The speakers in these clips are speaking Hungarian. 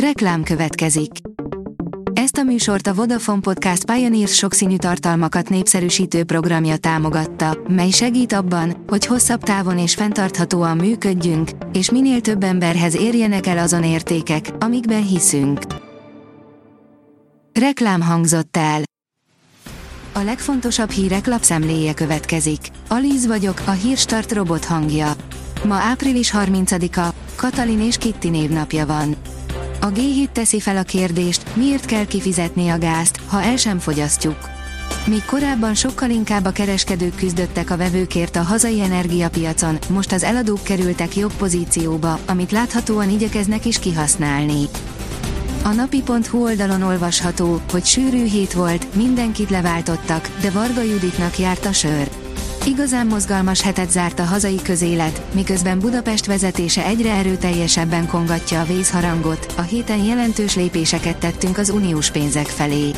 Reklám következik. Ezt a műsort a Vodafone Podcast Pioneers sokszínű tartalmakat népszerűsítő programja támogatta, mely segít abban, hogy hosszabb távon és fenntarthatóan működjünk, és minél több emberhez érjenek el azon értékek, amikben hiszünk. Reklám hangzott el. A legfontosabb hírek lapszemléje következik. Alíz vagyok, a hírstart robot hangja. Ma április 30-a, Katalin és Kitti névnapja van. A G7 teszi fel a kérdést, miért kell kifizetni a gázt, ha el sem fogyasztjuk. Míg korábban sokkal inkább a kereskedők küzdöttek a vevőkért a hazai energiapiacon, most az eladók kerültek jobb pozícióba, amit láthatóan igyekeznek is kihasználni. A napi.hu oldalon olvasható, hogy sűrű hét volt, mindenkit leváltottak, de Varga Juditnak járt a sör. Igazán mozgalmas hetet zárt a hazai közélet, miközben Budapest vezetése egyre erőteljesebben kongatja a vészharangot, a héten jelentős lépéseket tettünk az uniós pénzek felé.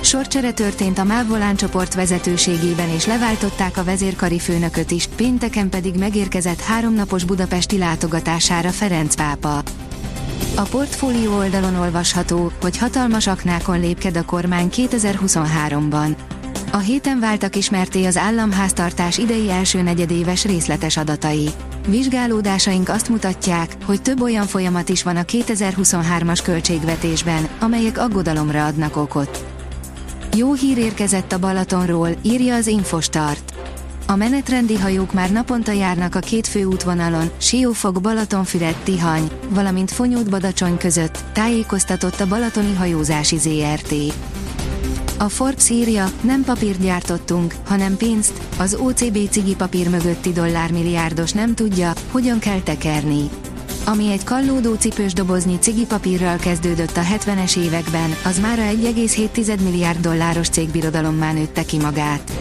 Sorcsere történt a Mávvolán csoport vezetőségében és leváltották a vezérkari főnököt is, pénteken pedig megérkezett háromnapos budapesti látogatására Ferenc pápa. A portfólió oldalon olvasható, hogy hatalmas aknákon lépked a kormány 2023-ban. A héten váltak ismerté az államháztartás idei első negyedéves részletes adatai. Vizsgálódásaink azt mutatják, hogy több olyan folyamat is van a 2023-as költségvetésben, amelyek aggodalomra adnak okot. Jó hír érkezett a Balatonról, írja az Infostart. A menetrendi hajók már naponta járnak a két főútvonalon, Siófok Balatonfüred Tihany, valamint Fonyód Badacsony között, tájékoztatott a Balatoni Hajózási ZRT. A Forbes írja, nem papírt gyártottunk, hanem pénzt, az OCB papír mögötti dollármilliárdos nem tudja, hogyan kell tekerni. Ami egy kallódó cipős doboznyi papírral kezdődött a 70-es években, az már a 1,7 milliárd dolláros cégbirodalommá nőtte ki magát.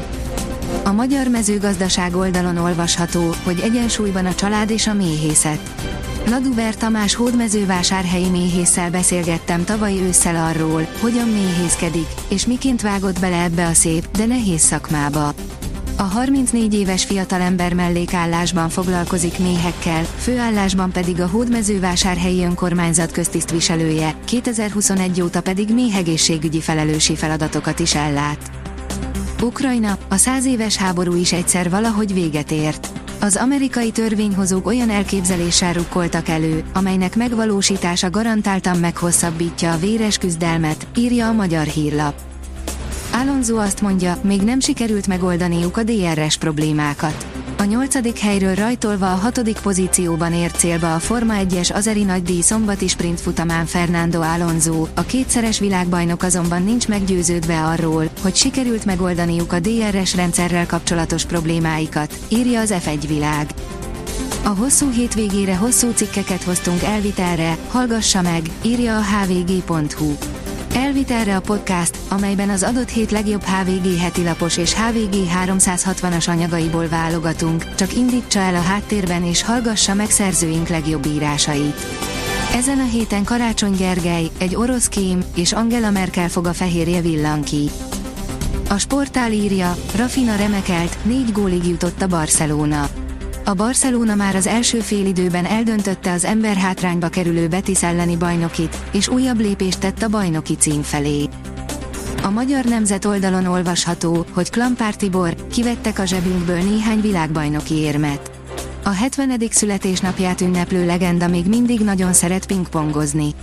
A magyar mezőgazdaság oldalon olvasható, hogy egyensúlyban a család és a méhészet. Laduber Tamás hódmezővásárhelyi méhésszel beszélgettem tavaly ősszel arról, hogyan méhészkedik, és miként vágott bele ebbe a szép, de nehéz szakmába. A 34 éves fiatalember mellékállásban foglalkozik méhekkel, főállásban pedig a hódmezővásárhelyi önkormányzat köztisztviselője, 2021 óta pedig méhegészségügyi felelősi feladatokat is ellát. Ukrajna, a száz éves háború is egyszer valahogy véget ért. Az amerikai törvényhozók olyan elképzeléssel rukkoltak elő, amelynek megvalósítása garantáltan meghosszabbítja a véres küzdelmet, írja a magyar hírlap. Alonso azt mondja, még nem sikerült megoldaniuk a DRS problémákat. Nyolcadik helyről rajtolva a hatodik pozícióban ért célba a Forma 1-es Azeri nagydíj szombati sprint futamán Fernando Alonso, a kétszeres világbajnok azonban nincs meggyőződve arról, hogy sikerült megoldaniuk a DRS rendszerrel kapcsolatos problémáikat, írja az F1 világ. A hosszú hétvégére hosszú cikkeket hoztunk elvitelre, hallgassa meg, írja a hvg.hu. Elvitelre a podcast, amelyben az adott hét legjobb HVG hetilapos és HVG 360-as anyagaiból válogatunk, csak indítsa el a háttérben és hallgassa meg szerzőink legjobb írásait. Ezen a héten Karácsony Gergely, egy orosz kém, és Angela Merkel fog a fehérje villan ki. A sportál írja, Rafina remekelt, négy gólig jutott a Barcelona. A Barcelona már az első félidőben eldöntötte az ember hátrányba kerülő Betis elleni bajnokit, és újabb lépést tett a bajnoki cím felé. A magyar nemzet oldalon olvasható, hogy Klampár Tibor, kivettek a zsebünkből néhány világbajnoki érmet. A 70. születésnapját ünneplő legenda még mindig nagyon szeret pingpongozni.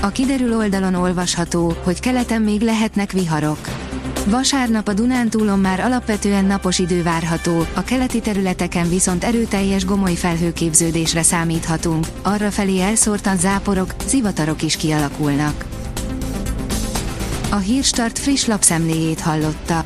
A kiderül oldalon olvasható, hogy keleten még lehetnek viharok. Vasárnap a Dunántúlon már alapvetően napos idő várható, a keleti területeken viszont erőteljes gomoly felhőképződésre számíthatunk, arra felé elszórtan záporok, zivatarok is kialakulnak. A Hírstart friss lapszemléjét hallotta.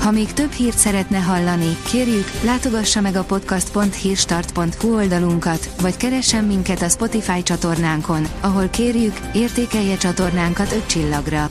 Ha még több hírt szeretne hallani, kérjük, látogassa meg a podcast.hírstart.hu oldalunkat, vagy keressen minket a Spotify csatornánkon, ahol kérjük, értékelje csatornánkat 5 csillagra.